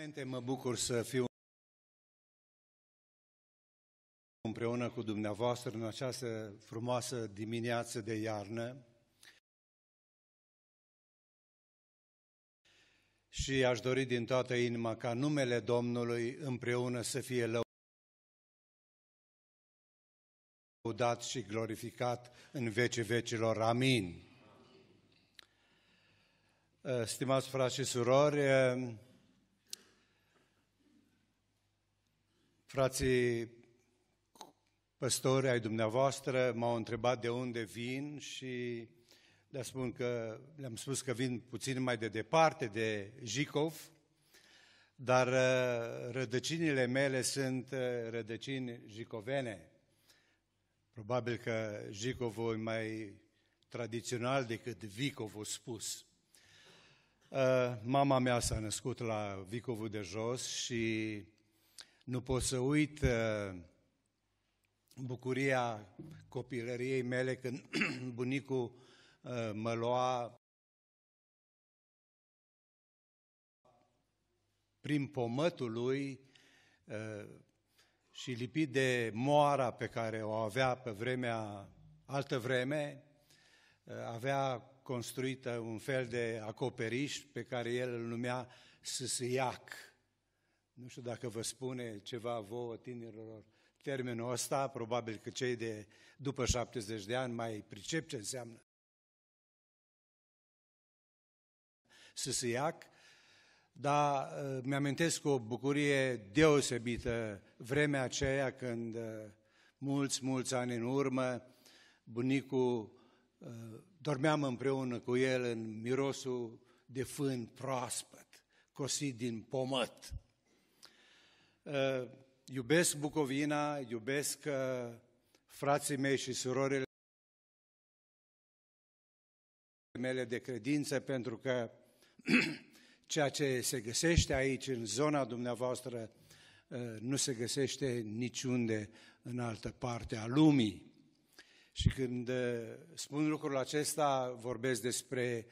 Realmente mă bucur să fiu împreună cu dumneavoastră în această frumoasă dimineață de iarnă. Și aș dori din toată inima ca numele Domnului împreună să fie lăudat și glorificat în vece vecilor. Amin. Stimați frați și surori, Frații păstori ai dumneavoastră m-au întrebat de unde vin și le-am spus că, le-am spus că vin puțin mai de departe de Jicov, dar uh, rădăcinile mele sunt uh, rădăcini jicovene. Probabil că Jicovul e mai tradițional decât Vicovul spus. Uh, mama mea s-a născut la Vicovul de jos și nu pot să uit uh, bucuria copilăriei mele când bunicul uh, mă lua prin pomătul lui uh, și lipit de moara pe care o avea pe vremea, altă vreme, avea construită un fel de acoperiș pe care el îl numea sâsâiac. Nu știu dacă vă spune ceva vouă tinerilor termenul ăsta, probabil că cei de după 70 de ani mai pricep ce înseamnă. Sâsâiac, dar uh, mi-amintesc cu o bucurie deosebită vremea aceea când uh, mulți, mulți ani în urmă, bunicul, uh, dormeam împreună cu el în mirosul de fân proaspăt, cosit din pomăt. Uh, iubesc Bucovina, iubesc uh, frații mei și surorile mele de credință, pentru că ceea ce se găsește aici, în zona dumneavoastră, uh, nu se găsește niciunde în altă parte a lumii. Și când spun lucrul acesta, vorbesc despre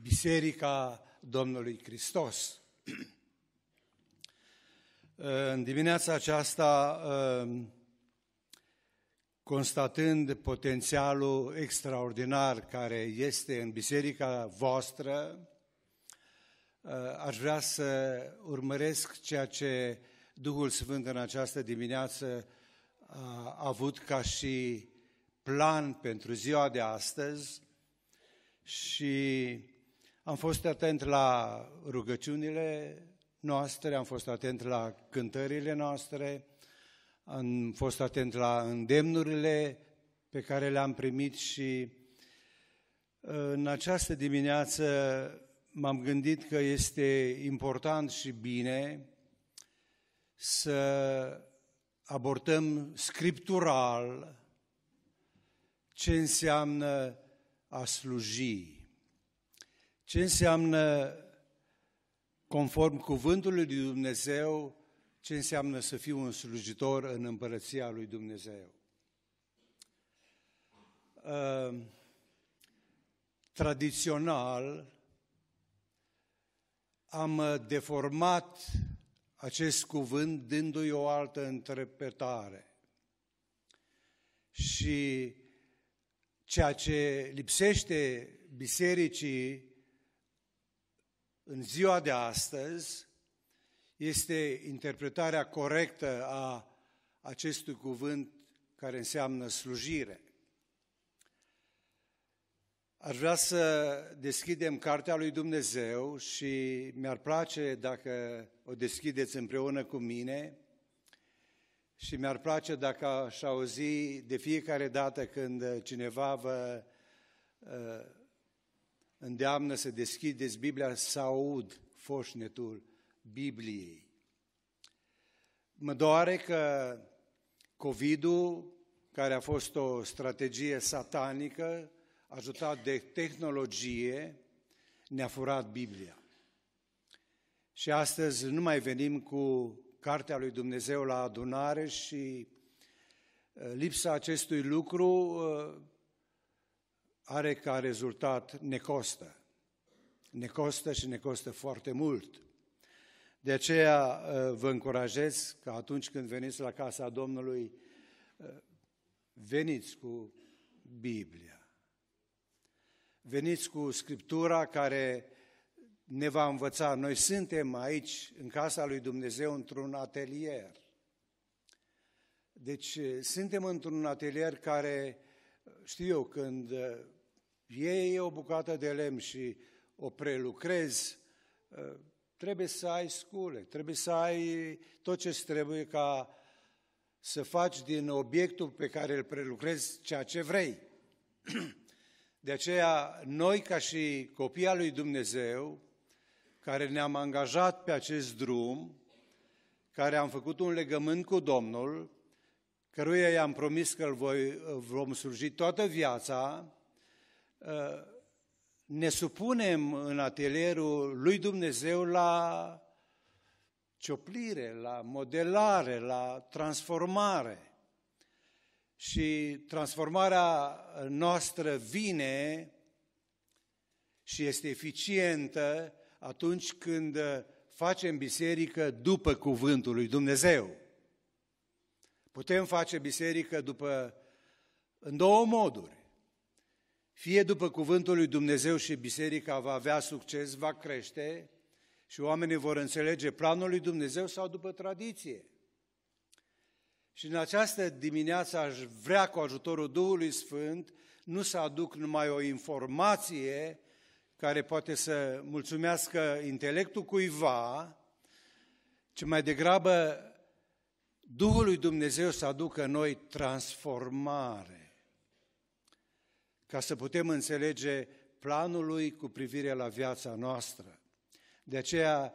Biserica Domnului Hristos. În dimineața aceasta, um, constatând potențialul extraordinar care este în biserica voastră, uh, aș vrea să urmăresc ceea ce Duhul Sfânt în această dimineață a avut ca și plan pentru ziua de astăzi și am fost atent la rugăciunile noastre, am fost atent la cântările noastre, am fost atent la îndemnurile pe care le-am primit și în această dimineață m-am gândit că este important și bine să abordăm scriptural ce înseamnă a sluji, ce înseamnă conform cuvântului lui Dumnezeu, ce înseamnă să fiu un slujitor în împărăția lui Dumnezeu. Uh, tradițional am deformat acest cuvânt dându-i o altă interpretare. Și ceea ce lipsește bisericii în ziua de astăzi este interpretarea corectă a acestui cuvânt care înseamnă slujire. Aș vrea să deschidem Cartea lui Dumnezeu și mi-ar place dacă o deschideți împreună cu mine și mi-ar place dacă aș auzi de fiecare dată când cineva vă uh, îndeamnă să deschideți Biblia să aud foșnetul Bibliei. Mă doare că COVID-ul, care a fost o strategie satanică, ajutat de tehnologie, ne-a furat Biblia. Și astăzi nu mai venim cu Cartea lui Dumnezeu la adunare și uh, lipsa acestui lucru uh, are ca rezultat necostă. Necostă și necostă foarte mult. De aceea uh, vă încurajez că atunci când veniți la casa Domnului, uh, veniți cu Biblia. Veniți cu Scriptura care ne va învăța. Noi suntem aici, în casa lui Dumnezeu, într-un atelier. Deci uh, suntem într-un atelier care, știu eu, când iei o bucată de lemn și o prelucrezi, trebuie să ai scule, trebuie să ai tot ce trebuie ca să faci din obiectul pe care îl prelucrezi ceea ce vrei. De aceea, noi ca și copii al lui Dumnezeu, care ne-am angajat pe acest drum, care am făcut un legământ cu Domnul, căruia i-am promis că îl voi, vom sluji toată viața, ne supunem în atelierul lui Dumnezeu la cioplire, la modelare, la transformare. Și transformarea noastră vine și este eficientă atunci când facem biserică după cuvântul lui Dumnezeu. Putem face biserică după în două moduri. Fie după cuvântul lui Dumnezeu și biserica va avea succes, va crește și oamenii vor înțelege planul lui Dumnezeu sau după tradiție. Și în această dimineață aș vrea cu ajutorul Duhului Sfânt nu să aduc numai o informație care poate să mulțumească intelectul cuiva, ci mai degrabă Duhul lui Dumnezeu să aducă în noi transformare ca să putem înțelege planul lui cu privire la viața noastră. De aceea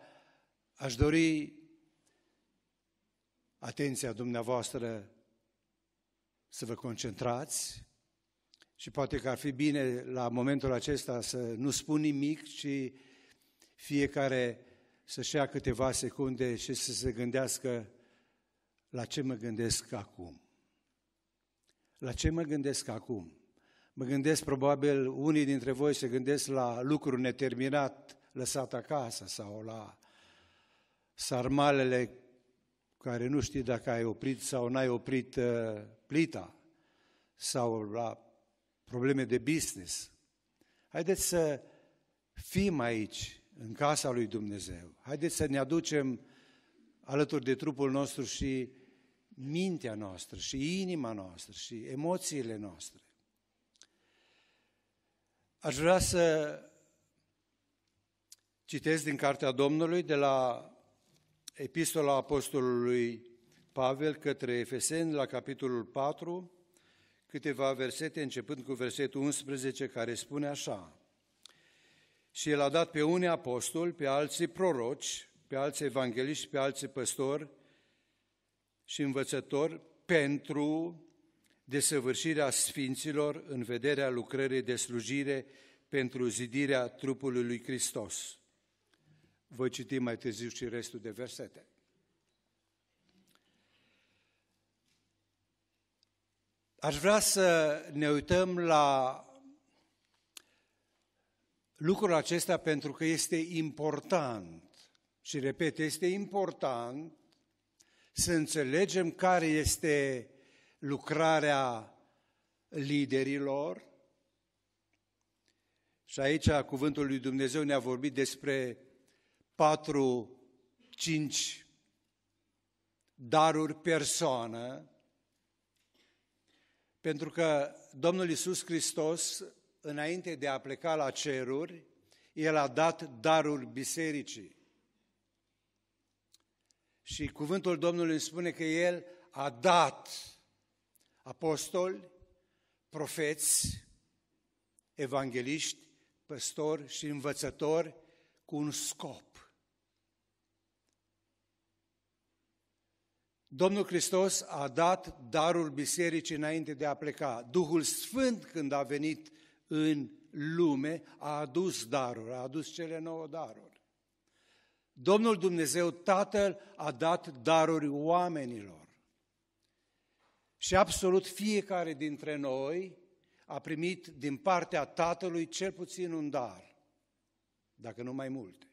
aș dori atenția dumneavoastră să vă concentrați și poate că ar fi bine la momentul acesta să nu spun nimic, ci fiecare să-și ia câteva secunde și să se gândească la ce mă gândesc acum. La ce mă gândesc acum? Mă gândesc, probabil, unii dintre voi se gândesc la lucruri neterminat lăsat acasă sau la sarmalele care nu știi dacă ai oprit sau n-ai oprit uh, plita sau la probleme de business. Haideți să fim aici, în casa lui Dumnezeu. Haideți să ne aducem alături de trupul nostru și mintea noastră, și inima noastră, și emoțiile noastre. Aș vrea să citesc din Cartea Domnului de la Epistola Apostolului Pavel către Efeseni la capitolul 4, câteva versete începând cu versetul 11 care spune așa. Și el a dat pe unii apostoli, pe alții proroci, pe alții evangeliști, pe alții păstori și învățători pentru desăvârșirea sfinților în vederea lucrării de slujire pentru zidirea trupului lui Hristos. Voi citi mai târziu și restul de versete. Aș vrea să ne uităm la lucrul acesta pentru că este important. Și repet, este important să înțelegem care este lucrarea liderilor. Și aici cuvântul lui Dumnezeu ne-a vorbit despre patru, cinci daruri persoană, pentru că Domnul Iisus Hristos, înainte de a pleca la ceruri, El a dat darul bisericii. Și cuvântul Domnului spune că El a dat apostoli, profeți, evangeliști, păstori și învățători cu un scop. Domnul Hristos a dat darul bisericii înainte de a pleca. Duhul Sfânt, când a venit în lume, a adus daruri, a adus cele nouă daruri. Domnul Dumnezeu Tatăl a dat daruri oamenilor. Și absolut fiecare dintre noi a primit din partea Tatălui cel puțin un dar, dacă nu mai multe.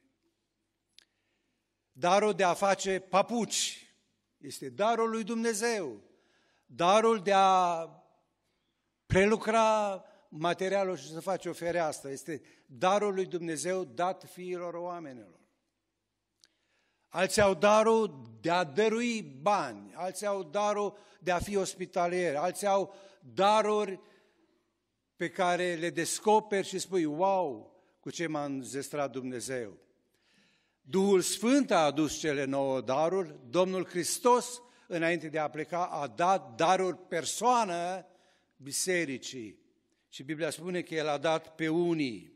darul de a face papuci, este darul lui Dumnezeu, darul de a prelucra materialul și să faci o fereastră, este darul lui Dumnezeu dat fiilor oamenilor. Alții au darul de a dărui bani, alții au darul de a fi ospitalieri, alții au daruri pe care le descoperi și spui, wow, cu ce m-a înzestrat Dumnezeu. Duhul Sfânt a adus cele nouă daruri, Domnul Hristos, înainte de a pleca, a dat daruri persoană bisericii. Și Biblia spune că El a dat pe unii.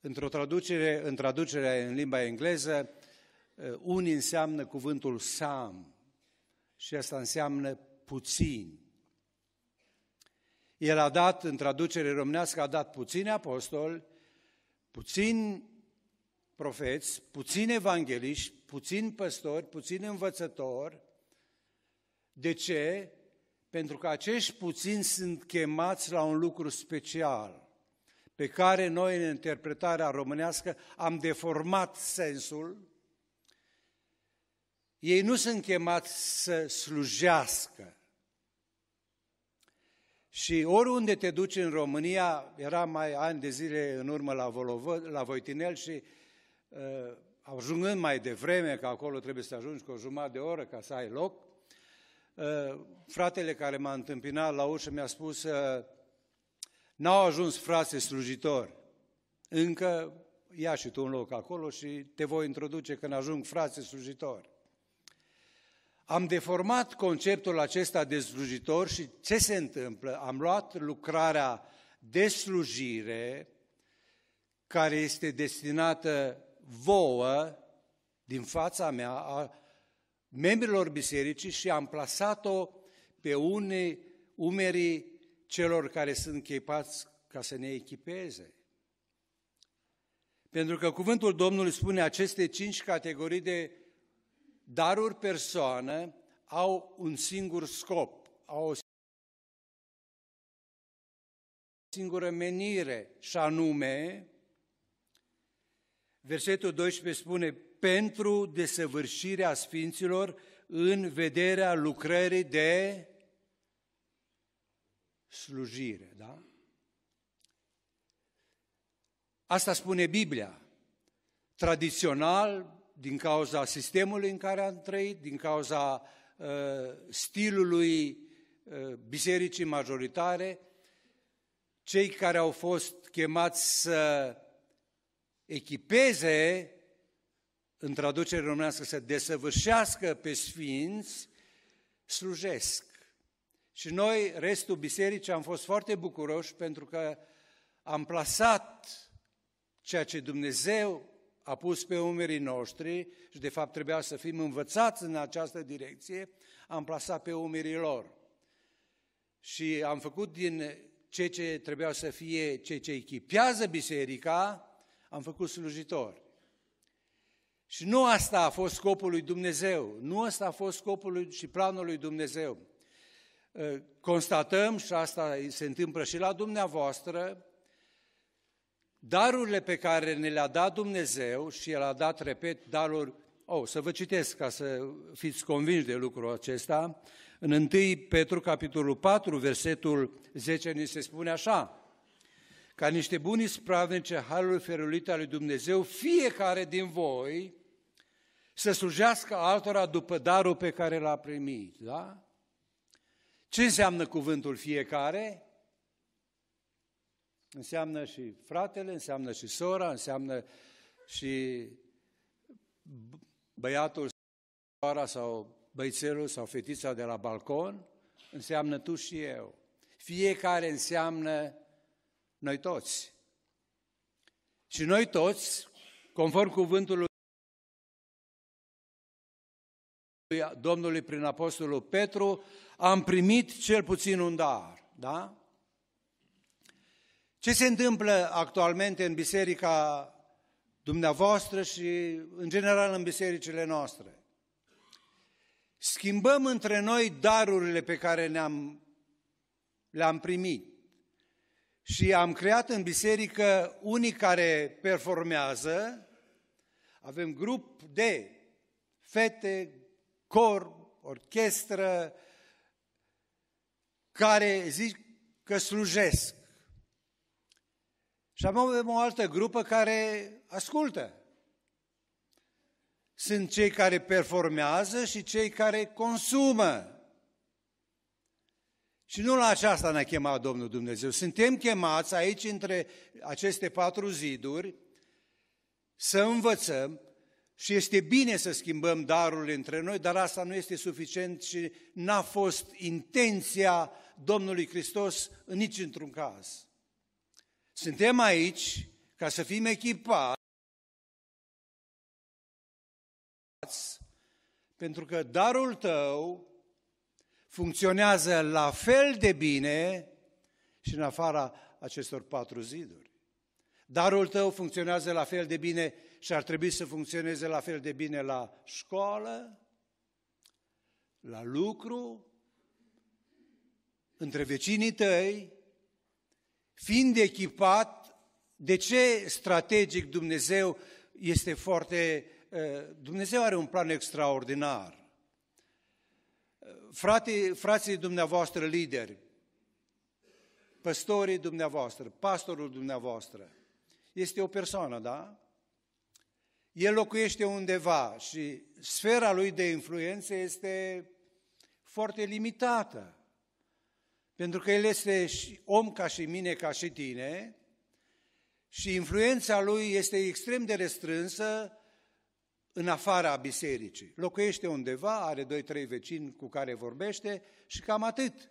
Într-o traducere, în traducerea în limba engleză, uh, unii înseamnă cuvântul sam și asta înseamnă puțin. El a dat, în traducere românească, a dat puțini apostoli, puțini profeți, puțini evangeliști, puțini păstori, puțini învățători. De ce? Pentru că acești puțini sunt chemați la un lucru special, pe care noi, în interpretarea românească, am deformat sensul. Ei nu sunt chemați să slujească, și oriunde te duci în România, era mai ani de zile în urmă la, Volovă, la Voitinel și uh, ajungând mai devreme, că acolo trebuie să ajungi cu o jumătate de oră ca să ai loc, uh, fratele care m-a întâmpinat la ușă mi-a spus uh, n-au ajuns frate slujitori, încă ia și tu un loc acolo și te voi introduce când ajung frate slujitori. Am deformat conceptul acesta de slujitor și ce se întâmplă? Am luat lucrarea de slujire care este destinată vouă din fața mea, a membrilor bisericii și am plasat-o pe unei umerii celor care sunt chepați ca să ne echipeze. Pentru că cuvântul Domnului spune aceste cinci categorii de daruri persoană au un singur scop, au o singură menire, și anume, versetul 12 spune, pentru desăvârșirea Sfinților în vederea lucrării de slujire, da? Asta spune Biblia. Tradițional, din cauza sistemului în care am trăit, din cauza uh, stilului uh, bisericii majoritare, cei care au fost chemați să echipeze, în traducere românească, să desăvârșească pe sfinți, slujesc. Și noi, restul bisericii, am fost foarte bucuroși pentru că am plasat ceea ce Dumnezeu a pus pe umerii noștri și de fapt trebuia să fim învățați în această direcție, am plasat pe umerii lor. Și am făcut din ceea ce trebuia să fie ceea ce echipează biserica, am făcut slujitori. Și nu asta a fost scopul lui Dumnezeu, nu asta a fost scopul lui și planul lui Dumnezeu. Constatăm, și asta se întâmplă și la dumneavoastră, Darurile pe care ne le-a dat Dumnezeu și El a dat, repet, daruri, oh, să vă citesc ca să fiți convinși de lucrul acesta, în 1 Petru, capitolul 4, versetul 10, ni se spune așa, ca niște buni spravnice Harului ferulit al lui Dumnezeu, fiecare din voi să slujească altora după darul pe care l-a primit, da? Ce înseamnă cuvântul fiecare? Înseamnă și fratele, înseamnă și sora, înseamnă și băiatul, sora sau băițelul sau fetița de la balcon, înseamnă tu și eu. Fiecare înseamnă noi toți. Și noi toți, conform cuvântului Domnului prin Apostolul Petru, am primit cel puțin un dar, da? Ce se întâmplă actualmente în biserica dumneavoastră și în general în bisericile noastre? Schimbăm între noi darurile pe care ne-am, le-am primit și am creat în biserică unii care performează, avem grup de fete, cor, orchestră, care zic că slujesc. Și avem o altă grupă care ascultă. Sunt cei care performează și cei care consumă. Și nu la aceasta ne-a chemat Domnul Dumnezeu. Suntem chemați aici, între aceste patru ziduri, să învățăm și este bine să schimbăm darurile între noi, dar asta nu este suficient și n-a fost intenția Domnului Hristos în nici într-un caz. Suntem aici ca să fim echipați pentru că darul tău funcționează la fel de bine și în afara acestor patru ziduri. Darul tău funcționează la fel de bine și ar trebui să funcționeze la fel de bine la școală, la lucru, între vecinii tăi, fiind echipat, de ce strategic Dumnezeu este foarte... Eh, Dumnezeu are un plan extraordinar. Frate, frații dumneavoastră lideri, păstorii dumneavoastră, pastorul dumneavoastră, este o persoană, da? El locuiește undeva și sfera lui de influență este foarte limitată. Pentru că el este om ca și mine, ca și tine, și influența lui este extrem de restrânsă în afara bisericii. Locuiește undeva, are doi, trei vecini cu care vorbește și cam atât.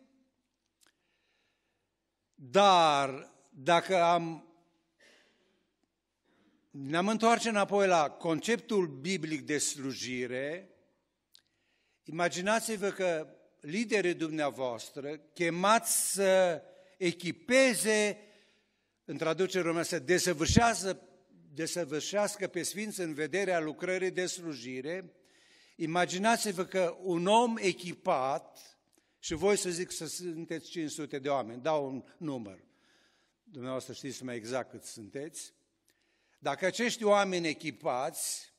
Dar dacă am ne-am întoarce înapoi la conceptul biblic de slujire, imaginați-vă că liderii dumneavoastră, chemați să echipeze, în traducere română, să desăvârșească, desăvârșească pe Sfinți în vederea lucrării de slujire, imaginați-vă că un om echipat, și voi să zic să sunteți 500 de oameni, dau un număr, dumneavoastră știți mai exact cât sunteți, dacă acești oameni echipați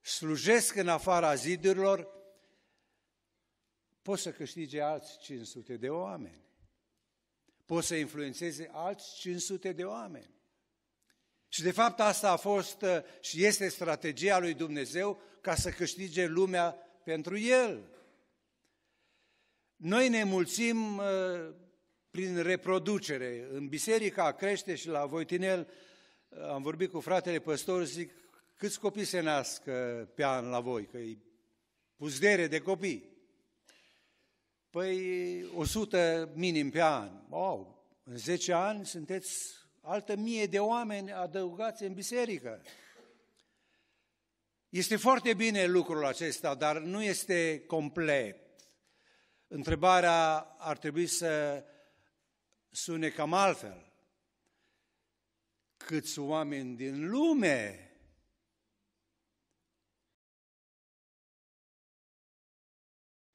slujesc în afara zidurilor, pot să câștige alți 500 de oameni. Pot să influențeze alți 500 de oameni. Și de fapt asta a fost uh, și este strategia lui Dumnezeu ca să câștige lumea pentru El. Noi ne mulțim uh, prin reproducere. În biserica crește și la Voitinel am vorbit cu fratele păstor, zic, câți copii se nasc pe an la voi, că e puzdere de copii. Păi 100 minim pe an. Wow, în 10 ani sunteți altă mie de oameni adăugați în biserică. Este foarte bine lucrul acesta, dar nu este complet. Întrebarea ar trebui să sune cam altfel câți oameni din lume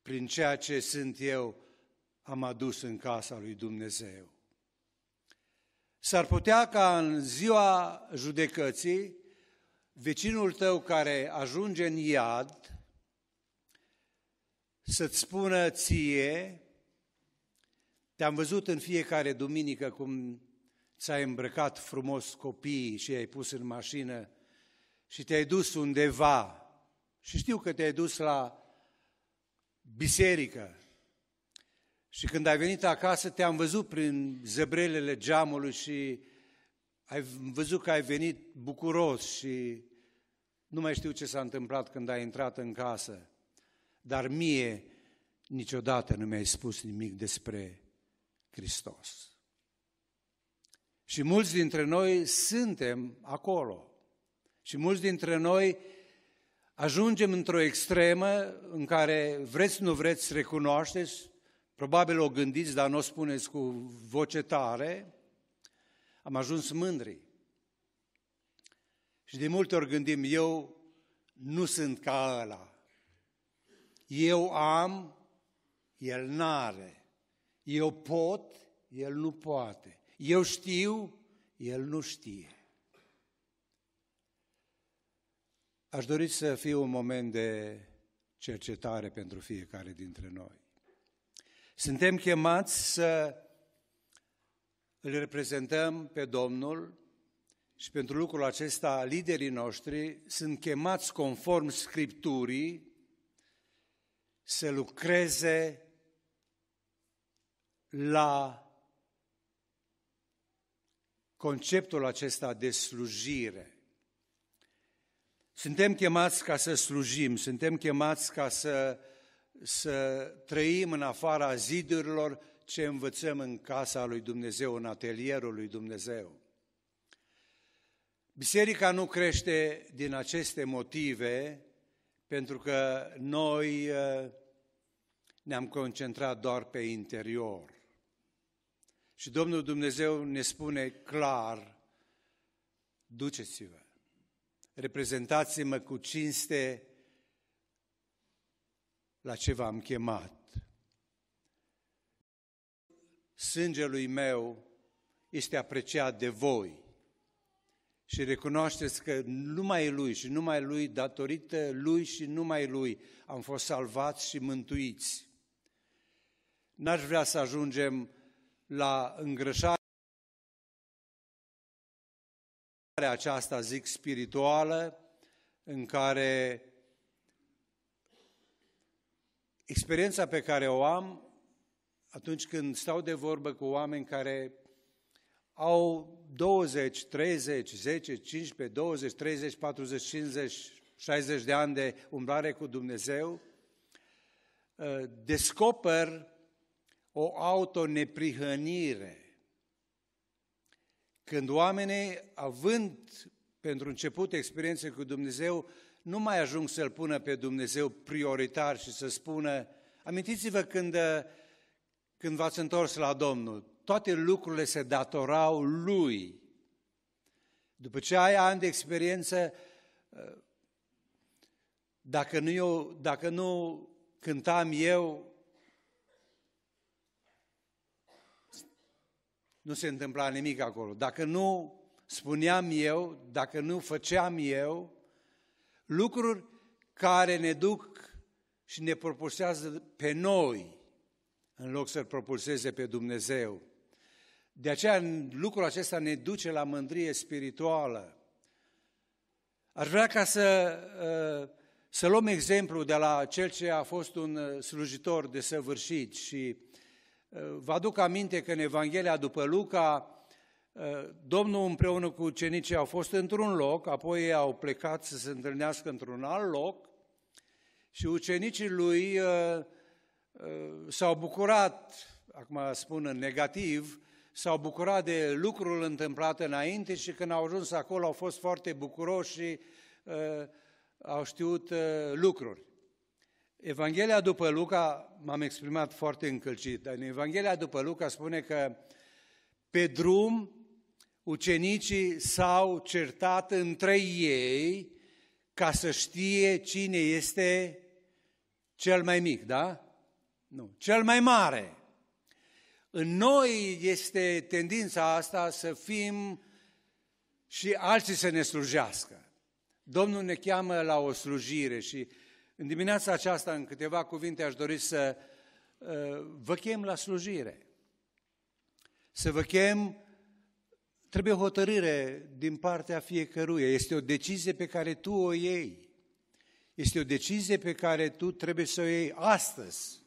prin ceea ce sunt eu am adus în casa lui Dumnezeu. S-ar putea ca în ziua judecății, vecinul tău care ajunge în iad să-ți spună ție, te-am văzut în fiecare duminică cum ți-ai îmbrăcat frumos copiii și i-ai pus în mașină și te-ai dus undeva și știu că te-ai dus la biserică și când ai venit acasă te-am văzut prin zăbrelele geamului și ai văzut că ai venit bucuros și nu mai știu ce s-a întâmplat când ai intrat în casă, dar mie niciodată nu mi-ai spus nimic despre Hristos. Și mulți dintre noi suntem acolo. Și mulți dintre noi ajungem într-o extremă în care vreți, nu vreți, recunoașteți, probabil o gândiți, dar nu o spuneți cu voce tare, am ajuns mândri. Și de multe ori gândim, eu nu sunt ca ăla. Eu am, el n-are. Eu pot, el nu poate. Eu știu, el nu știe. Aș dori să fie un moment de cercetare pentru fiecare dintre noi. Suntem chemați să îl reprezentăm pe Domnul și pentru lucrul acesta liderii noștri sunt chemați conform Scripturii să lucreze la conceptul acesta de slujire. Suntem chemați ca să slujim, suntem chemați ca să, să trăim în afara zidurilor ce învățăm în casa lui Dumnezeu, în atelierul lui Dumnezeu. Biserica nu crește din aceste motive pentru că noi uh, ne-am concentrat doar pe interior. Și Domnul Dumnezeu ne spune clar, duceți-vă, reprezentați-mă cu cinste la ce v-am chemat. Sângelui meu este apreciat de voi și recunoașteți că numai Lui și numai Lui, datorită Lui și numai Lui, am fost salvați și mântuiți. N-aș vrea să ajungem la îngrășarea aceasta, zic, spirituală, în care experiența pe care o am atunci când stau de vorbă cu oameni care au 20, 30, 10, 15, 20, 30, 40, 50, 60 de ani de umblare cu Dumnezeu, descoper o autoneprihănire. Când oamenii, având pentru început experiențe cu Dumnezeu, nu mai ajung să-L pună pe Dumnezeu prioritar și să spună, amintiți-vă când, când v-ați întors la Domnul, toate lucrurile se datorau Lui. După ce ai ani de experiență, dacă nu, eu, dacă nu cântam eu, nu se întâmpla nimic acolo. Dacă nu spuneam eu, dacă nu făceam eu, lucruri care ne duc și ne propulsează pe noi, în loc să-L propulseze pe Dumnezeu. De aceea lucrul acesta ne duce la mândrie spirituală. Aș vrea ca să, uh, să luăm exemplu de la cel ce a fost un uh, slujitor de săvârșit și Vă aduc aminte că în Evanghelia după Luca, Domnul împreună cu ucenicii au fost într-un loc, apoi au plecat să se întâlnească într-un alt loc și ucenicii lui s-au bucurat, acum spun în negativ, s-au bucurat de lucrul întâmplat înainte și când au ajuns acolo au fost foarte bucuroși și uh, au știut uh, lucruri. Evanghelia după Luca, m-am exprimat foarte încălcit, dar în Evanghelia după Luca spune că pe drum ucenicii s-au certat între ei ca să știe cine este cel mai mic, da? Nu, cel mai mare. În noi este tendința asta să fim și alții să ne slujească. Domnul ne cheamă la o slujire și în dimineața aceasta, în câteva cuvinte, aș dori să uh, vă chem la slujire. Să vă chem, trebuie hotărâre din partea fiecăruia. Este o decizie pe care tu o iei. Este o decizie pe care tu trebuie să o iei astăzi.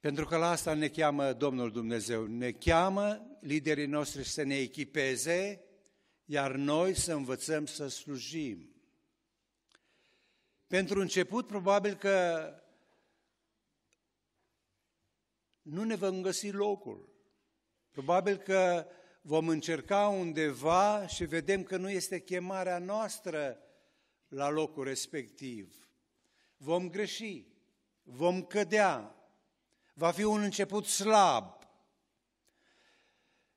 Pentru că la asta ne cheamă Domnul Dumnezeu. Ne cheamă liderii noștri să ne echipeze iar noi să învățăm să slujim. Pentru început, probabil că nu ne vom găsi locul. Probabil că vom încerca undeva și vedem că nu este chemarea noastră la locul respectiv. Vom greși, vom cădea, va fi un început slab,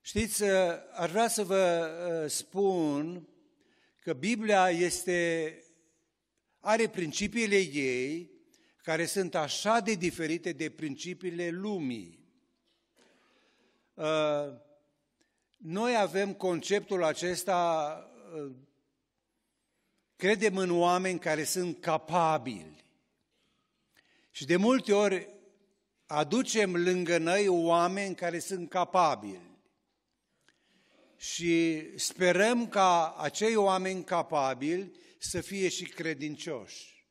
Știți, uh, aș vrea să vă uh, spun că Biblia este, are principiile ei care sunt așa de diferite de principiile lumii. Uh, noi avem conceptul acesta, uh, credem în oameni care sunt capabili. Și de multe ori aducem lângă noi oameni care sunt capabili. Și sperăm ca acei oameni capabili să fie și credincioși.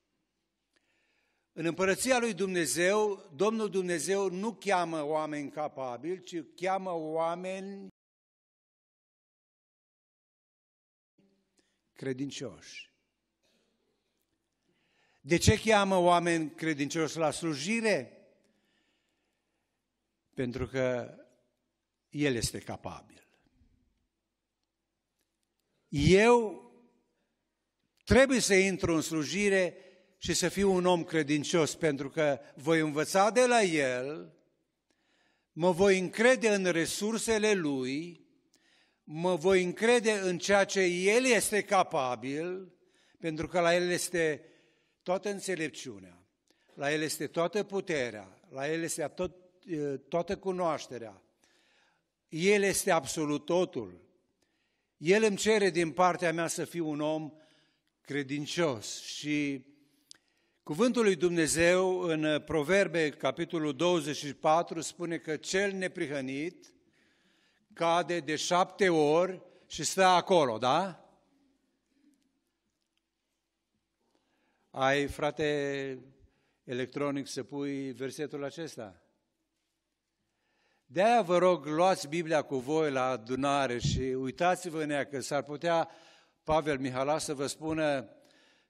În împărăția lui Dumnezeu, Domnul Dumnezeu nu cheamă oameni capabili, ci cheamă oameni credincioși. De ce cheamă oameni credincioși la slujire? Pentru că El este capabil. Eu trebuie să intru în slujire și să fiu un om credincios, pentru că voi învăța de la El, mă voi încrede în resursele Lui, mă voi încrede în ceea ce El este capabil, pentru că la El este toată înțelepciunea, la El este toată puterea, la El este tot, toată cunoașterea. El este absolut totul. El îmi cere din partea mea să fiu un om credincios și Cuvântul lui Dumnezeu în Proverbe, capitolul 24, spune că cel neprihănit cade de șapte ori și stă acolo, da? Ai, frate electronic, să pui versetul acesta? De-aia vă rog, luați Biblia cu voi la adunare și uitați-vă în ea că s-ar putea Pavel Mihala să vă spună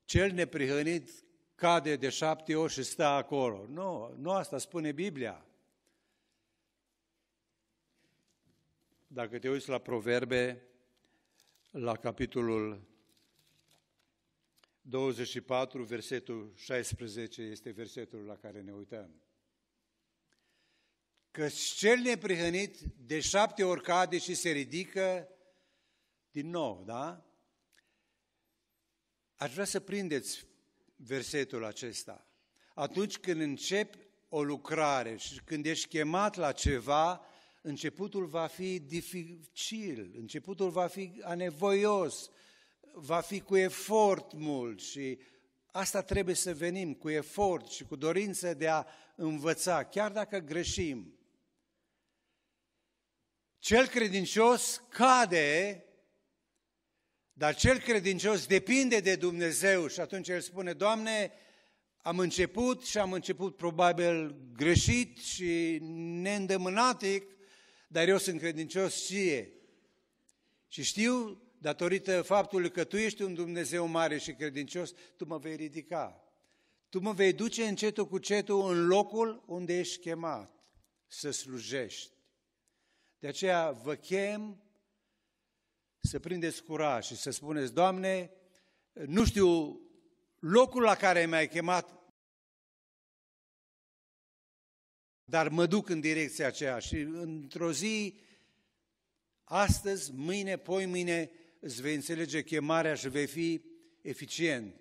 cel neprihănit cade de șapte ori și stă acolo. Nu, nu asta spune Biblia. Dacă te uiți la proverbe, la capitolul 24, versetul 16 este versetul la care ne uităm. Că cel neprihănit de șapte ori cade și se ridică din nou, da? Aș vrea să prindeți versetul acesta. Atunci când începi o lucrare și când ești chemat la ceva, începutul va fi dificil, începutul va fi anevoios, va fi cu efort mult și asta trebuie să venim cu efort și cu dorință de a învăța, chiar dacă greșim. Cel credincios cade, dar cel credincios depinde de Dumnezeu și atunci el spune, Doamne, am început și am început probabil greșit și neîndemânatic, dar eu sunt credincios ție. Și știu, datorită faptului că Tu ești un Dumnezeu mare și credincios, Tu mă vei ridica. Tu mă vei duce încetul cu cetul în locul unde ești chemat să slujești. De aceea vă chem să prindeți curaj și să spuneți, Doamne, nu știu locul la care mi-ai chemat, dar mă duc în direcția aceea și într-o zi, astăzi, mâine, poi mâine, îți vei înțelege chemarea și vei fi eficient.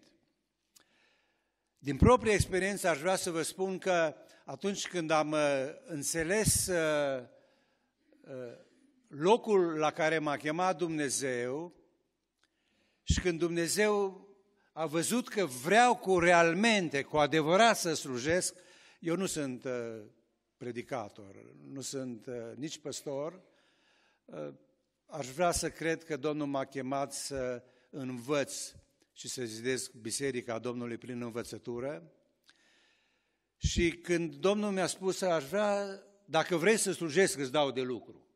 Din proprie experiență aș vrea să vă spun că atunci când am uh, înțeles uh, uh, locul la care m-a chemat Dumnezeu și când Dumnezeu a văzut că vreau cu realmente, cu adevărat să slujesc, eu nu sunt predicator, nu sunt uh, nici păstor. Uh, aș vrea să cred că Domnul m-a chemat să învăț și să zidesc Biserica Domnului prin învățătură. Și când Domnul mi-a spus, aș vrea, dacă vrei să slujesc, îți dau de lucru.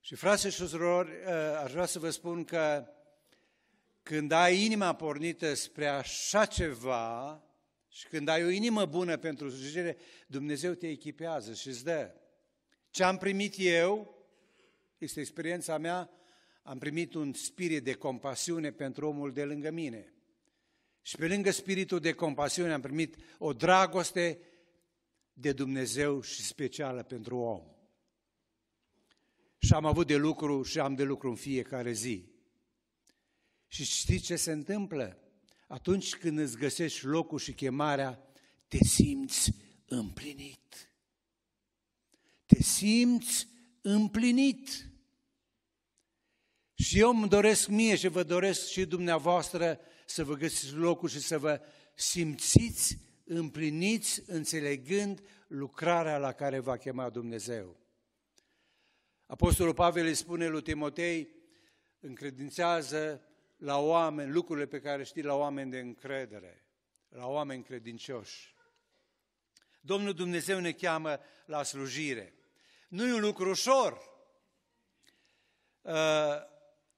Și frate și surori, uh, aș vrea să vă spun că când ai inima pornită spre așa ceva, și când ai o inimă bună pentru slujire, Dumnezeu te echipează și îți dă. Ce am primit eu, este experiența mea, am primit un spirit de compasiune pentru omul de lângă mine. Și pe lângă spiritul de compasiune am primit o dragoste de Dumnezeu și specială pentru om. Și am avut de lucru și am de lucru în fiecare zi. Și știți ce se întâmplă? atunci când îți găsești locul și chemarea, te simți împlinit. Te simți împlinit. Și eu îmi doresc mie și vă doresc și dumneavoastră să vă găsiți locul și să vă simțiți împliniți înțelegând lucrarea la care va chema Dumnezeu. Apostolul Pavel îi spune lui Timotei, încredințează la oameni lucrurile pe care știi la oameni de încredere, la oameni credincioși. Domnul Dumnezeu ne cheamă la slujire. Nu e un lucru ușor. Uh,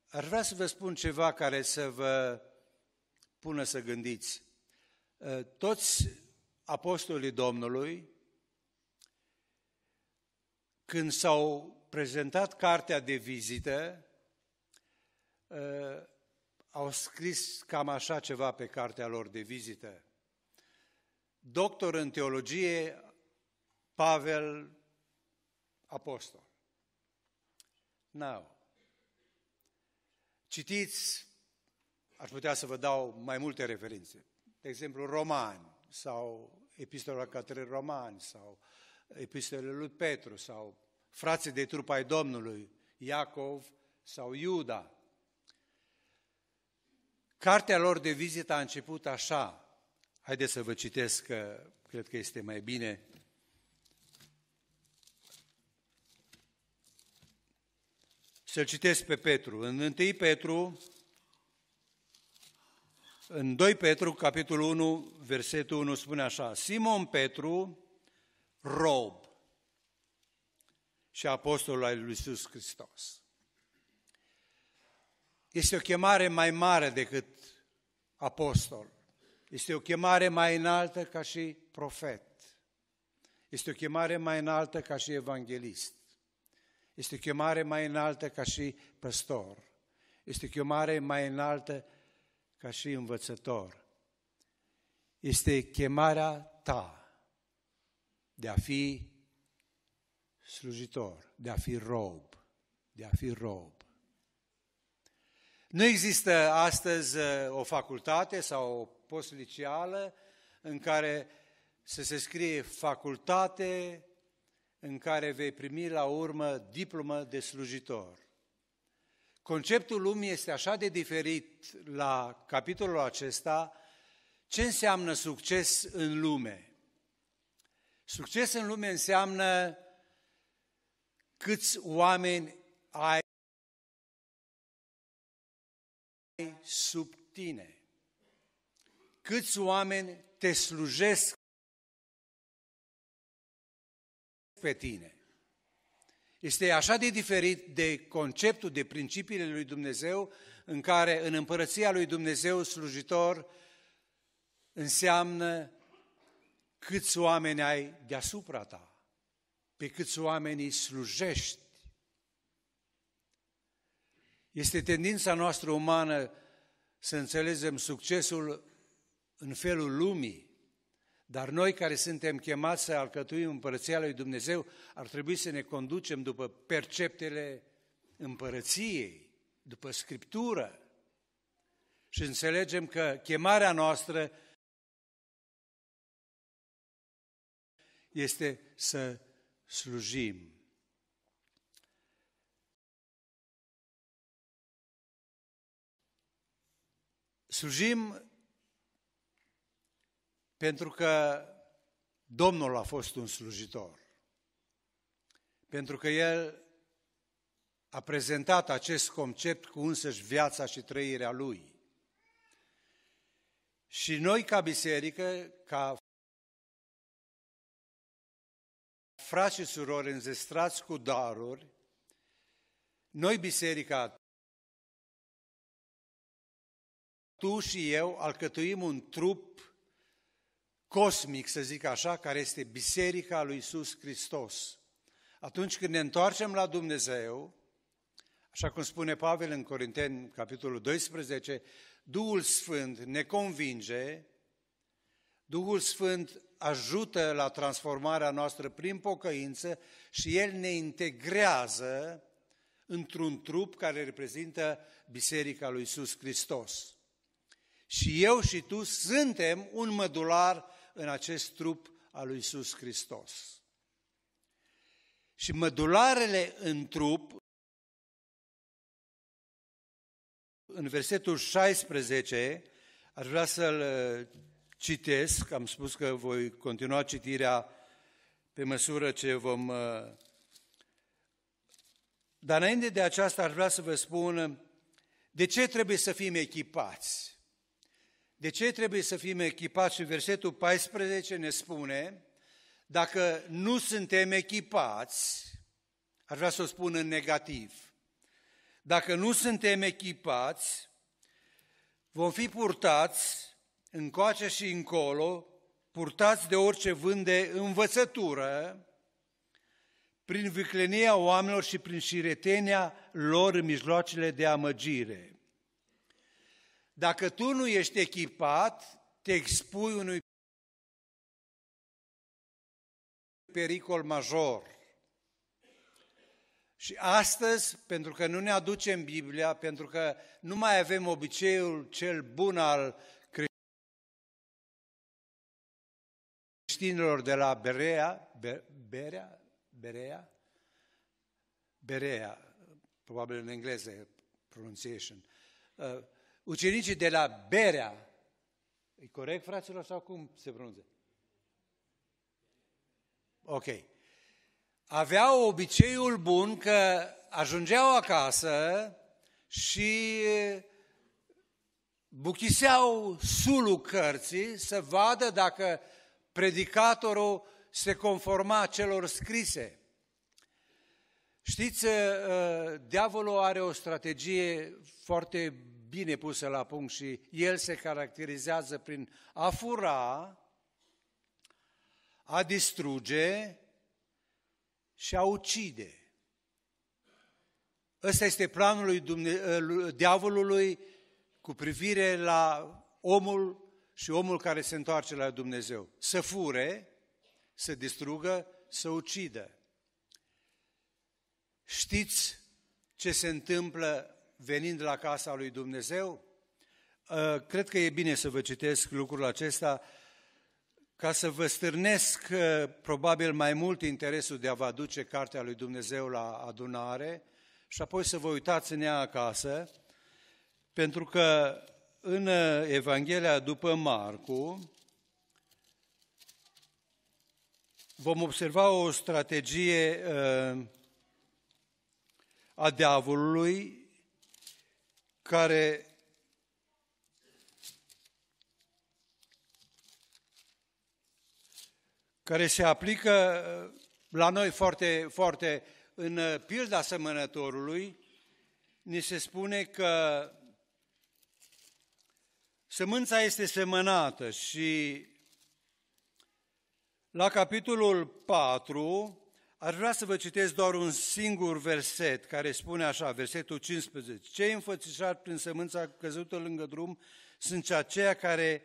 ar vrea să vă spun ceva care să vă pună să gândiți. Uh, toți apostolii Domnului, când s-au prezentat cartea de vizită, uh, au scris cam așa ceva pe cartea lor de vizită. Doctor în teologie, Pavel, apostol. Now, citiți, aș putea să vă dau mai multe referințe. De exemplu, Romani sau Epistola către Romani sau Epistolele lui Petru sau Frații de trup ai Domnului, Iacov sau Iuda. Cartea lor de vizită a început așa. Haideți să vă citesc, că cred că este mai bine. Să-l citesc pe Petru. În 1 Petru, în 2 Petru, capitolul 1, versetul 1, spune așa, Simon Petru, rob și apostolul al lui Iisus Hristos. Este o chemare mai mare decât apostol. Este o chemare mai înaltă ca și profet. Este o chemare mai înaltă ca și evanghelist. Este o chemare mai înaltă ca și păstor. Este o chemare mai înaltă ca și învățător. Este chemarea ta de a fi slujitor, de a fi rob, de a fi rob. Nu există astăzi uh, o facultate sau o post liceală în care să se scrie facultate în care vei primi la urmă diplomă de slujitor. Conceptul lumii este așa de diferit la capitolul acesta, ce înseamnă succes în lume? Succes în lume înseamnă câți oameni ai sub tine. Câți oameni te slujesc pe tine. Este așa de diferit de conceptul, de principiile lui Dumnezeu, în care în împărăția lui Dumnezeu slujitor înseamnă câți oameni ai deasupra ta, pe câți oameni îi slujești, este tendința noastră umană să înțelegem succesul în felul lumii, dar noi care suntem chemați să alcătuim împărăția lui Dumnezeu, ar trebui să ne conducem după perceptele împărăției, după Scriptură și înțelegem că chemarea noastră este să slujim. Slujim pentru că Domnul a fost un slujitor. Pentru că El a prezentat acest concept cu însăși viața și trăirea Lui. Și noi, ca biserică, ca frați și surori înzestrați cu daruri, noi, biserica, tu și eu alcătuim un trup cosmic, să zic așa, care este Biserica lui Iisus Hristos. Atunci când ne întoarcem la Dumnezeu, așa cum spune Pavel în Corinteni, capitolul 12, Duhul Sfânt ne convinge, Duhul Sfânt ajută la transformarea noastră prin pocăință și El ne integrează într-un trup care reprezintă Biserica lui Iisus Hristos. Și eu și tu suntem un mădular în acest trup al lui Iisus Hristos. Și mădularele în trup, în versetul 16, aș vrea să-l uh, citesc, am spus că voi continua citirea pe măsură ce vom... Uh, dar înainte de aceasta aș vrea să vă spun de ce trebuie să fim echipați. De ce trebuie să fim echipați? Și versetul 14 ne spune, dacă nu suntem echipați, aș vrea să o spun în negativ, dacă nu suntem echipați, vom fi purtați încoace și încolo, purtați de orice vânt de învățătură, prin viclenia oamenilor și prin șiretenia lor în mijloacele de amăgire. Dacă tu nu ești echipat, te expui unui pericol major. Și astăzi, pentru că nu ne aducem Biblia, pentru că nu mai avem obiceiul cel bun al creștinilor de la Berea, Berea, Berea, Berea, probabil în engleză, pronunciation, uh, ucenicii de la Berea, e corect, fraților, sau cum se pronunță? Ok. Aveau obiceiul bun că ajungeau acasă și buchiseau sulul cărții să vadă dacă predicatorul se conforma celor scrise. Știți, uh, diavolul are o strategie foarte bine pusă la punct și el se caracterizează prin a fura, a distruge și a ucide. Ăsta este planul lui Dumne- uh, diavolului cu privire la omul și omul care se întoarce la Dumnezeu. Să fure, să distrugă, să ucidă. Știți ce se întâmplă venind la casa lui Dumnezeu? Uh, cred că e bine să vă citesc lucrul acesta ca să vă stârnesc uh, probabil mai mult interesul de a vă aduce cartea lui Dumnezeu la adunare și apoi să vă uitați în ea acasă, pentru că în uh, Evanghelia după Marcu vom observa o strategie uh, a diavolului care care se aplică uh, la noi foarte, foarte în pilda semănătorului, ni se spune că Sămânța este semănată și la capitolul 4 aș vrea să vă citesc doar un singur verset care spune așa, versetul 15. Cei înfățișați prin sămânța căzută lângă drum sunt aceia care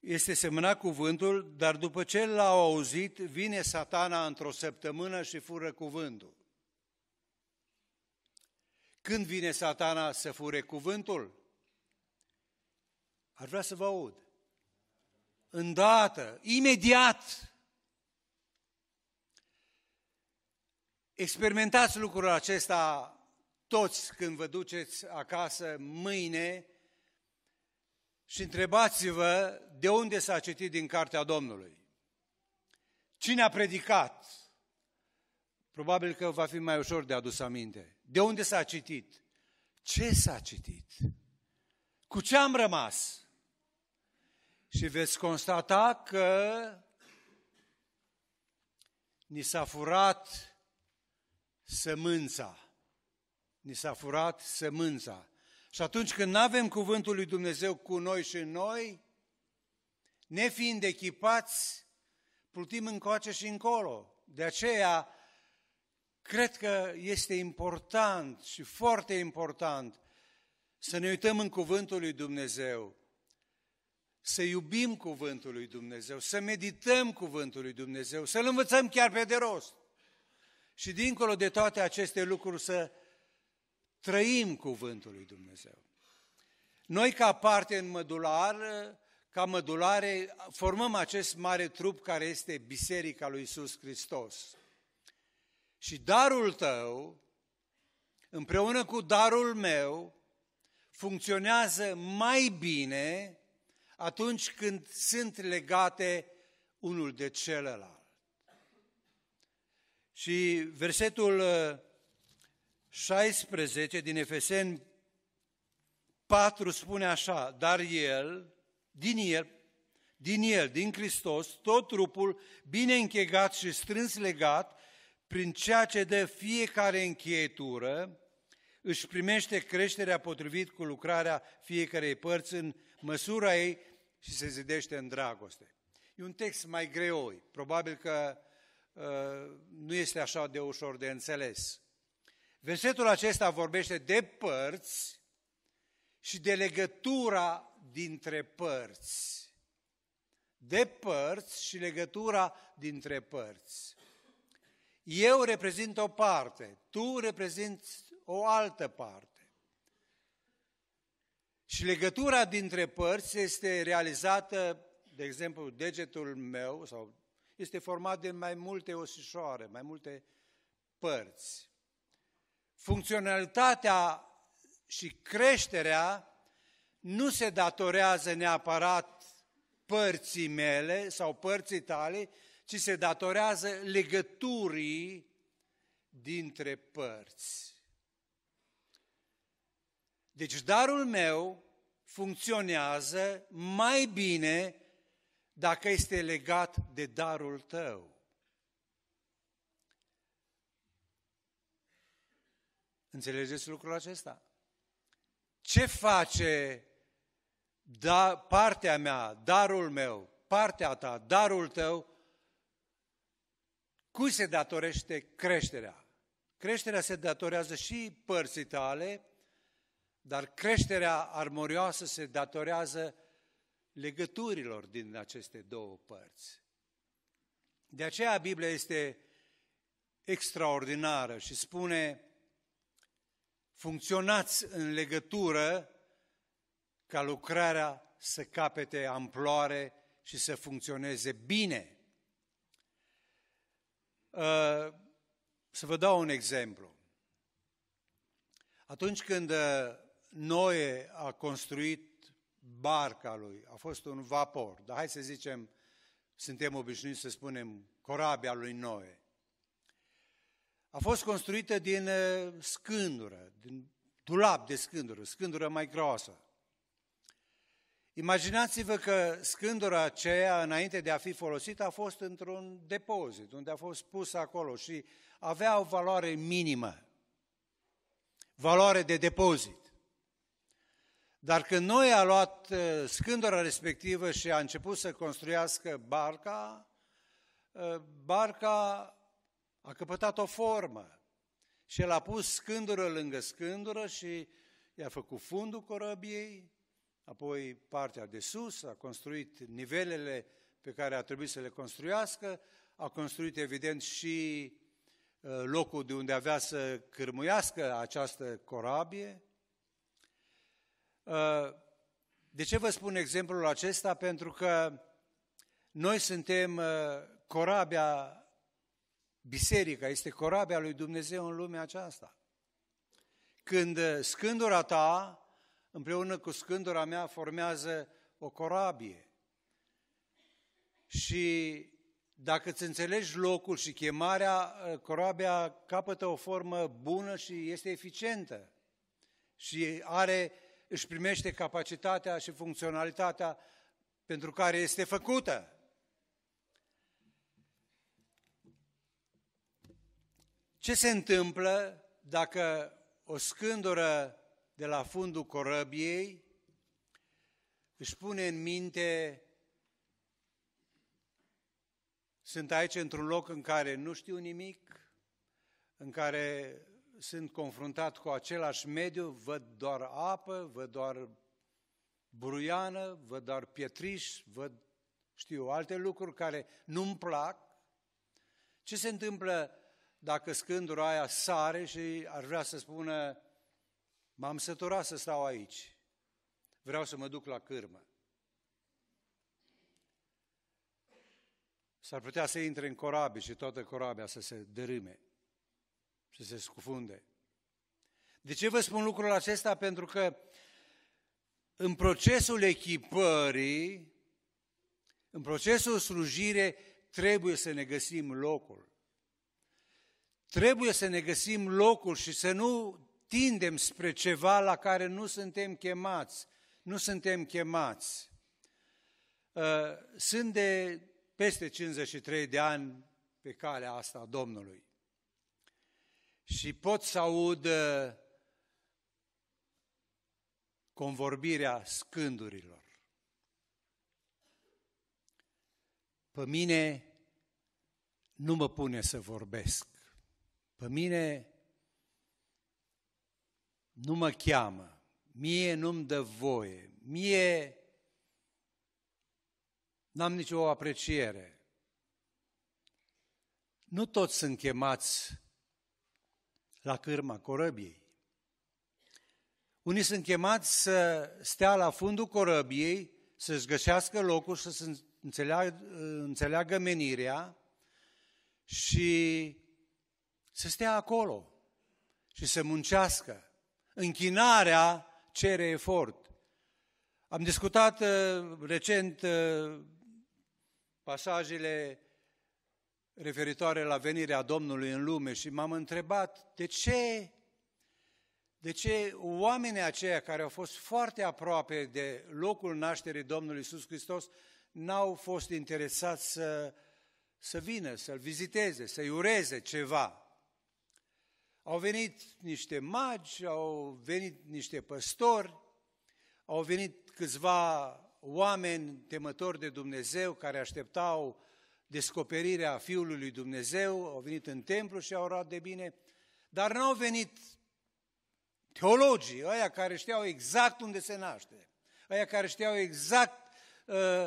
este semănat cuvântul, dar după ce l-au auzit, vine satana într-o săptămână și fură cuvântul. Când vine satana să fure cuvântul? Ar vrea să vă aud. Îndată, imediat. Experimentați lucrul acesta toți când vă duceți acasă mâine și întrebați-vă de unde s-a citit din Cartea Domnului. Cine a predicat? Probabil că va fi mai ușor de adus aminte. De unde s-a citit? Ce s-a citit? Cu ce am rămas? și veți constata că ni s-a furat sămânța. Ni s-a furat sămânța. Și atunci când nu avem cuvântul lui Dumnezeu cu noi și în noi, nefiind echipați, plutim încoace și încolo. De aceea, cred că este important și foarte important să ne uităm în cuvântul lui Dumnezeu să iubim cuvântul lui Dumnezeu, să medităm cuvântul lui Dumnezeu, să-l învățăm chiar pe de rost. Și dincolo de toate aceste lucruri să trăim cuvântul lui Dumnezeu. Noi ca parte în mădular, ca mădulare, formăm acest mare trup care este Biserica lui Isus Hristos. Și darul tău, împreună cu darul meu, funcționează mai bine atunci când sunt legate unul de celălalt. Și versetul 16 uh, din Efeseni 4 spune așa, dar el, din el, din el, din Hristos, tot trupul, bine închegat și strâns legat, prin ceea ce dă fiecare încheietură, își primește creșterea potrivit cu lucrarea fiecarei părți în măsura ei și se zidește în dragoste. E un text mai greoi, probabil că uh, nu este așa de ușor de înțeles. Versetul acesta vorbește de părți și de legătura dintre părți. De părți și legătura dintre părți. Eu reprezint o parte, tu reprezinți o altă parte. Și legătura dintre părți este realizată, de exemplu, degetul meu sau este format din mai multe osișoare, mai multe părți. Funcționalitatea și creșterea nu se datorează neapărat părții mele sau părții tale, ci se datorează legăturii dintre părți. Deci darul meu funcționează mai bine dacă este legat de darul tău. Înțelegeți lucrul acesta? Ce face da, partea mea, darul meu, partea ta, darul tău, cui se datorește creșterea? Creșterea se datorează și părții tale, dar creșterea armonioasă se datorează legăturilor din aceste două părți. De aceea Biblia este extraordinară și spune funcționați în legătură ca lucrarea să capete amploare și să funcționeze bine. Uh, să vă dau un exemplu. Atunci când uh, Noe a construit barca lui, a fost un vapor, dar hai să zicem, suntem obișnuiți să spunem corabia lui Noe. A fost construită din uh, scândură, din dulap de scândură, scândură mai groasă. Imaginați-vă că scândura aceea, înainte de a fi folosită, a fost într-un depozit, unde a fost pusă acolo și avea o valoare minimă, valoare de depozit. Dar când noi a luat uh, scândura respectivă și a început să construiască barca, uh, barca a căpătat o formă și el a pus scândură lângă scândură și i-a făcut fundul corăbiei, apoi partea de sus, a construit nivelele pe care a trebuit să le construiască, a construit evident și uh, locul de unde avea să cârmuiască această corabie. Uh, de ce vă spun exemplul acesta? Pentru că noi suntem uh, corabia, biserica este corabia lui Dumnezeu în lumea aceasta. Când scândura ta împreună cu scândura mea formează o corabie. Și dacă îți înțelegi locul și chemarea, corabia capătă o formă bună și este eficientă. Și are, își primește capacitatea și funcționalitatea pentru care este făcută. Ce se întâmplă dacă o scândură de la fundul corăbiei, își pune în minte, sunt aici într-un loc în care nu știu nimic, în care sunt confruntat cu același mediu, văd doar apă, văd doar bruiană, văd doar pietriș, văd, știu, alte lucruri care nu-mi plac. Ce se întâmplă dacă scândura aia sare și ar vrea să spună, M-am săturat să stau aici. Vreau să mă duc la cârmă. S-ar putea să intre în corabie și toată corabia să se dărâme. Să se scufunde. De ce vă spun lucrul acesta? Pentru că în procesul echipării, în procesul slujire, trebuie să ne găsim locul. Trebuie să ne găsim locul și să nu tindem spre ceva la care nu suntem chemați. Nu suntem chemați. Uh, sunt de peste 53 de ani pe calea asta a Domnului. Și pot să aud uh, convorbirea scândurilor. Pe mine nu mă pune să vorbesc. Pe mine nu mă cheamă, mie nu-mi dă voie, mie n-am nicio apreciere. Nu toți sunt chemați la cârma corăbiei. Unii sunt chemați să stea la fundul corăbiei, să-și găsească locul, să se înțeleagă, înțeleagă menirea și să stea acolo și să muncească. Închinarea cere efort. Am discutat uh, recent uh, pasajele referitoare la venirea Domnului în lume și m-am întrebat de ce, de ce oamenii aceia care au fost foarte aproape de locul nașterii Domnului Iisus Hristos n-au fost interesați să, să vină, să-L viziteze, să-i ureze ceva. Au venit niște magi, au venit niște păstori, au venit câțiva oameni temători de Dumnezeu care așteptau descoperirea Fiului lui Dumnezeu, au venit în templu și au orat de bine, dar n-au venit teologii, ăia care știau exact unde se naște, ăia care știau exact uh,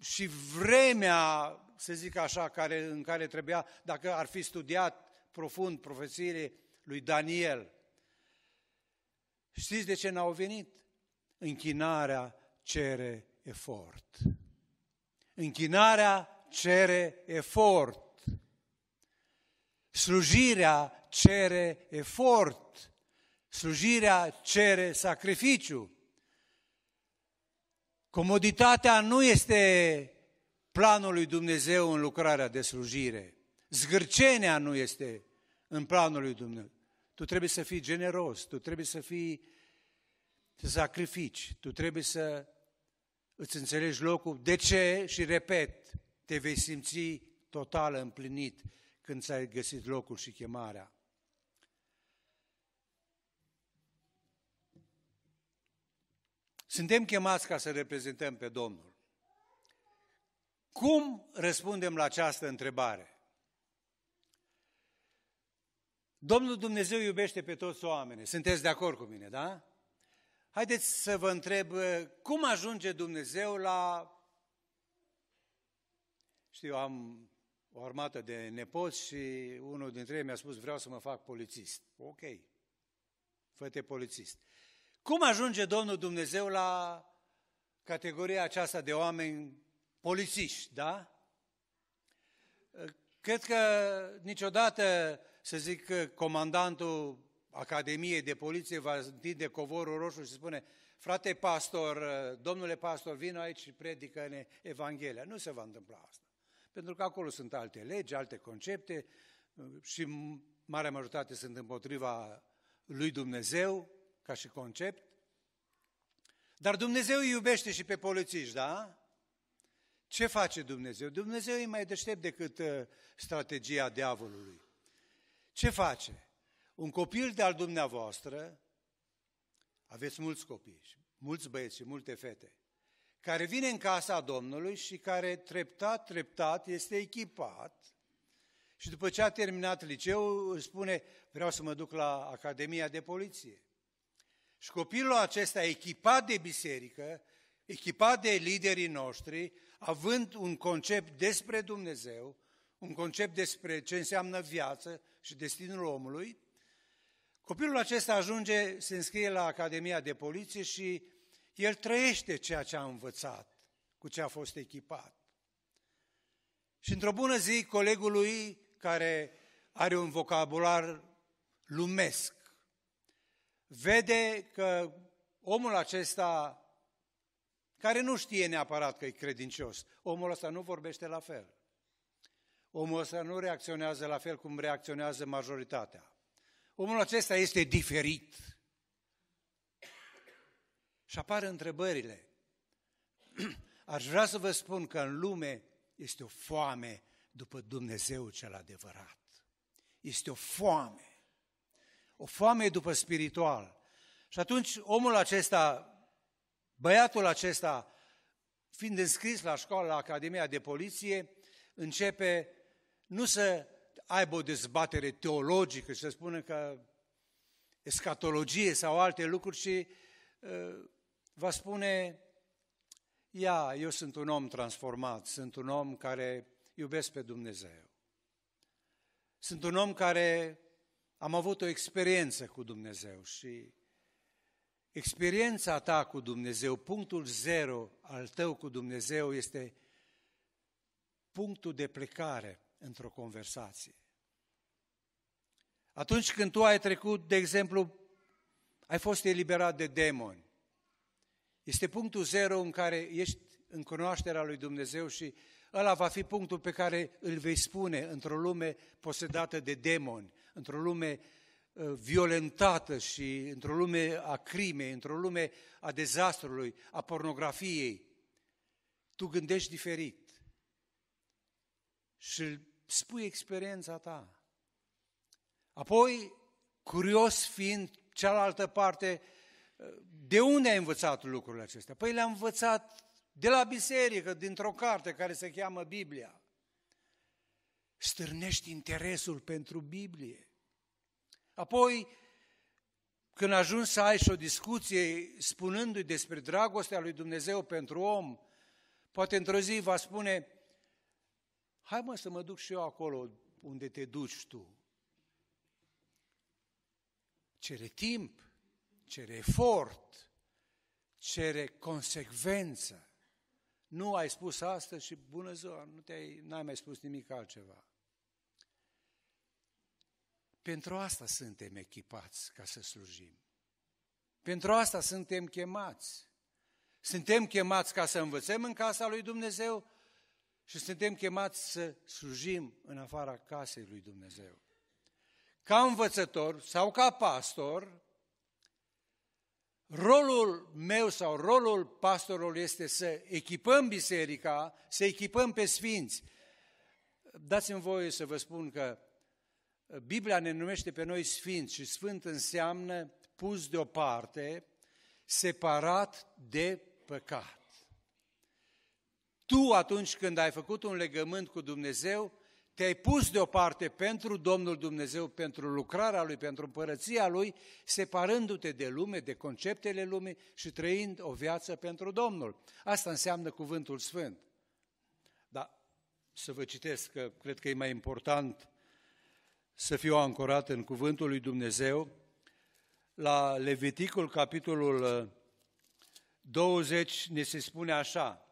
și vremea, să zic așa, care, în care trebuia, dacă ar fi studiat profund profețiile lui Daniel. Știți de ce n-au venit? Închinarea cere efort. Închinarea cere efort. Slujirea cere efort. Slujirea cere sacrificiu. Comoditatea nu este planul lui Dumnezeu în lucrarea de slujire. Zgârcenia nu este în planul lui Dumnezeu. Tu trebuie să fii generos, tu trebuie să fii, să sacrifici, tu trebuie să îți înțelegi locul. De ce? Și repet, te vei simți total împlinit când ți-ai găsit locul și chemarea. Suntem chemați ca să reprezentăm pe Domnul. Cum răspundem la această întrebare? Domnul Dumnezeu iubește pe toți oamenii. Sunteți de acord cu mine, da? Haideți să vă întreb, cum ajunge Dumnezeu la... Știu, am o armată de nepoți și unul dintre ei mi-a spus, vreau să mă fac polițist. Ok, fă polițist. Cum ajunge Domnul Dumnezeu la categoria aceasta de oameni polițiști, da? Cred că niciodată, să zic, comandantul Academiei de Poliție va întinde covorul roșu și spune frate pastor, domnule pastor, vin aici și predică-ne Evanghelia. Nu se va întâmpla asta. Pentru că acolo sunt alte legi, alte concepte și marea majoritate sunt împotriva lui Dumnezeu, ca și concept. Dar Dumnezeu îi iubește și pe polițiști, da? Ce face Dumnezeu? Dumnezeu e mai deștept decât uh, strategia diavolului. Ce face? Un copil de-al dumneavoastră, aveți mulți copii, mulți băieți și multe fete, care vine în casa Domnului și care treptat, treptat este echipat și după ce a terminat liceul își spune vreau să mă duc la Academia de Poliție. Și copilul acesta, echipat de biserică, echipat de liderii noștri, având un concept despre Dumnezeu, un concept despre ce înseamnă viață și destinul omului, copilul acesta ajunge, se înscrie la Academia de Poliție și el trăiește ceea ce a învățat, cu ce a fost echipat. Și într-o bună zi, colegul lui, care are un vocabular lumesc. Vede că omul acesta, care nu știe neapărat că e credincios, omul ăsta nu vorbește la fel. Omul ăsta nu reacționează la fel cum reacționează majoritatea. Omul acesta este diferit. Și apar întrebările. Aș vrea să vă spun că în lume este o foame după Dumnezeu cel adevărat. Este o foame. O foame după spiritual. Și atunci omul acesta, băiatul acesta, fiind înscris la școală, la Academia de Poliție, începe nu să aibă o dezbatere teologică și să spună că escatologie sau alte lucruri, ci uh, va spune, ia, eu sunt un om transformat, sunt un om care iubesc pe Dumnezeu. Sunt un om care am avut o experiență cu Dumnezeu și experiența ta cu Dumnezeu, punctul zero al tău cu Dumnezeu este punctul de plecare într-o conversație. Atunci când tu ai trecut, de exemplu, ai fost eliberat de demoni, este punctul zero în care ești în cunoașterea lui Dumnezeu și ăla va fi punctul pe care îl vei spune într-o lume posedată de demoni, într-o lume uh, violentată și într-o lume a crimei, într-o lume a dezastrului, a pornografiei. Tu gândești diferit și spui experiența ta. Apoi, curios fiind cealaltă parte, de unde ai învățat lucrurile acestea? Păi le-am învățat de la biserică, dintr-o carte care se cheamă Biblia. Stârnești interesul pentru Biblie. Apoi, când ajungi să ai și o discuție spunându-i despre dragostea lui Dumnezeu pentru om, poate într-o zi va spune, hai mă să mă duc și eu acolo unde te duci tu. Cere timp, cere efort, cere consecvență. Nu ai spus asta și bună ziua, nu te-ai, n-ai mai spus nimic altceva. Pentru asta suntem echipați ca să slujim. Pentru asta suntem chemați. Suntem chemați ca să învățăm în casa lui Dumnezeu și suntem chemați să slujim în afara casei lui Dumnezeu. Ca învățător sau ca pastor, rolul meu sau rolul pastorului este să echipăm biserica, să echipăm pe sfinți. Dați-mi voie să vă spun că Biblia ne numește pe noi sfinți și sfânt înseamnă pus deoparte, separat de păcat. Tu atunci când ai făcut un legământ cu Dumnezeu, te-ai pus deoparte pentru Domnul Dumnezeu, pentru lucrarea Lui, pentru împărăția Lui, separându-te de lume, de conceptele lumii și trăind o viață pentru Domnul. Asta înseamnă cuvântul Sfânt. Dar să vă citesc, că cred că e mai important să fiu ancorat în cuvântul lui Dumnezeu, la Leviticul, capitolul 20, ne se spune așa,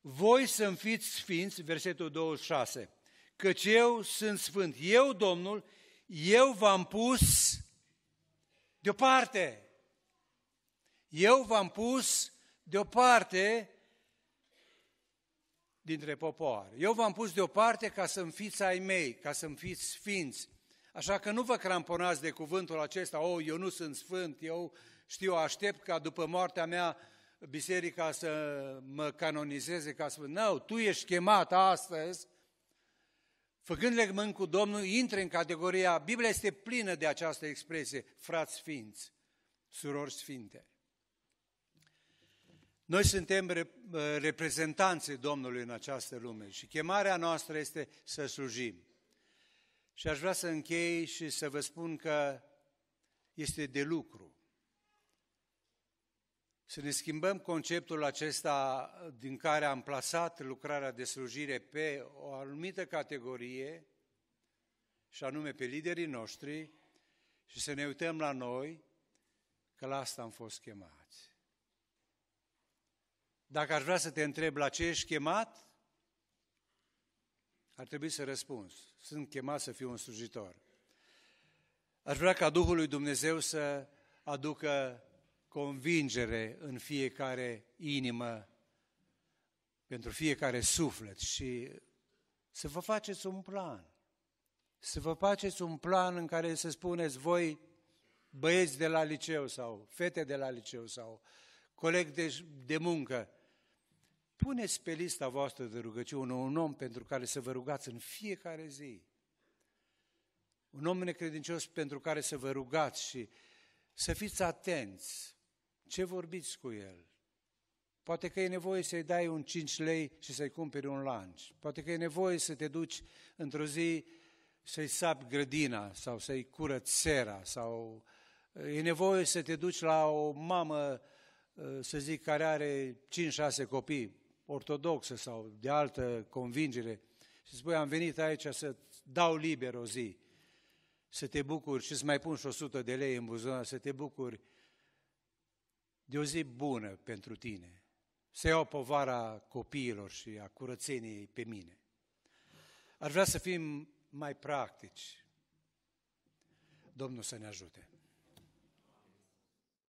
voi să-mi fiți sfinți, versetul 26, căci eu sunt sfânt. Eu, Domnul, eu v-am pus deoparte. Eu v-am pus deoparte dintre popoare. Eu v-am pus deoparte ca să-mi fiți ai mei, ca să-mi fiți sfinți. Așa că nu vă cramponați de cuvântul acesta, oh, eu nu sunt sfânt, eu știu, aștept ca după moartea mea biserica să mă canonizeze ca sfânt. Nu, no, tu ești chemat astăzi făcând legământ cu Domnul, intre în categoria, Biblia este plină de această expresie, frați sfinți, surori sfinte. Noi suntem reprezentanții Domnului în această lume și chemarea noastră este să slujim. Și aș vrea să închei și să vă spun că este de lucru să ne schimbăm conceptul acesta din care am plasat lucrarea de slujire pe o anumită categorie, și anume pe liderii noștri, și să ne uităm la noi că la asta am fost chemați. Dacă aș vrea să te întreb la ce ești chemat, ar trebui să răspunzi. Sunt chemat să fiu un slujitor. Aș vrea ca Duhul lui Dumnezeu să aducă convingere în fiecare inimă, pentru fiecare suflet și să vă faceți un plan. Să vă faceți un plan în care să spuneți voi băieți de la liceu sau fete de la liceu sau colegi de, de muncă, puneți pe lista voastră de rugăciune un om pentru care să vă rugați în fiecare zi. Un om necredincios pentru care să vă rugați și să fiți atenți. Ce vorbiți cu el? Poate că e nevoie să-i dai un 5 lei și să-i cumperi un lunch. Poate că e nevoie să te duci într-o zi să-i sapi grădina sau să-i curăți sera sau e nevoie să te duci la o mamă, să zic, care are 5-6 copii, ortodoxă sau de altă convingere și spui, am venit aici să dau liber o zi, să te bucuri și să mai pun și 100 de lei în buzunar, să te bucuri de o zi bună pentru tine, să iau povara copiilor și a curățeniei pe mine. Ar vrea să fim mai practici. Domnul să ne ajute.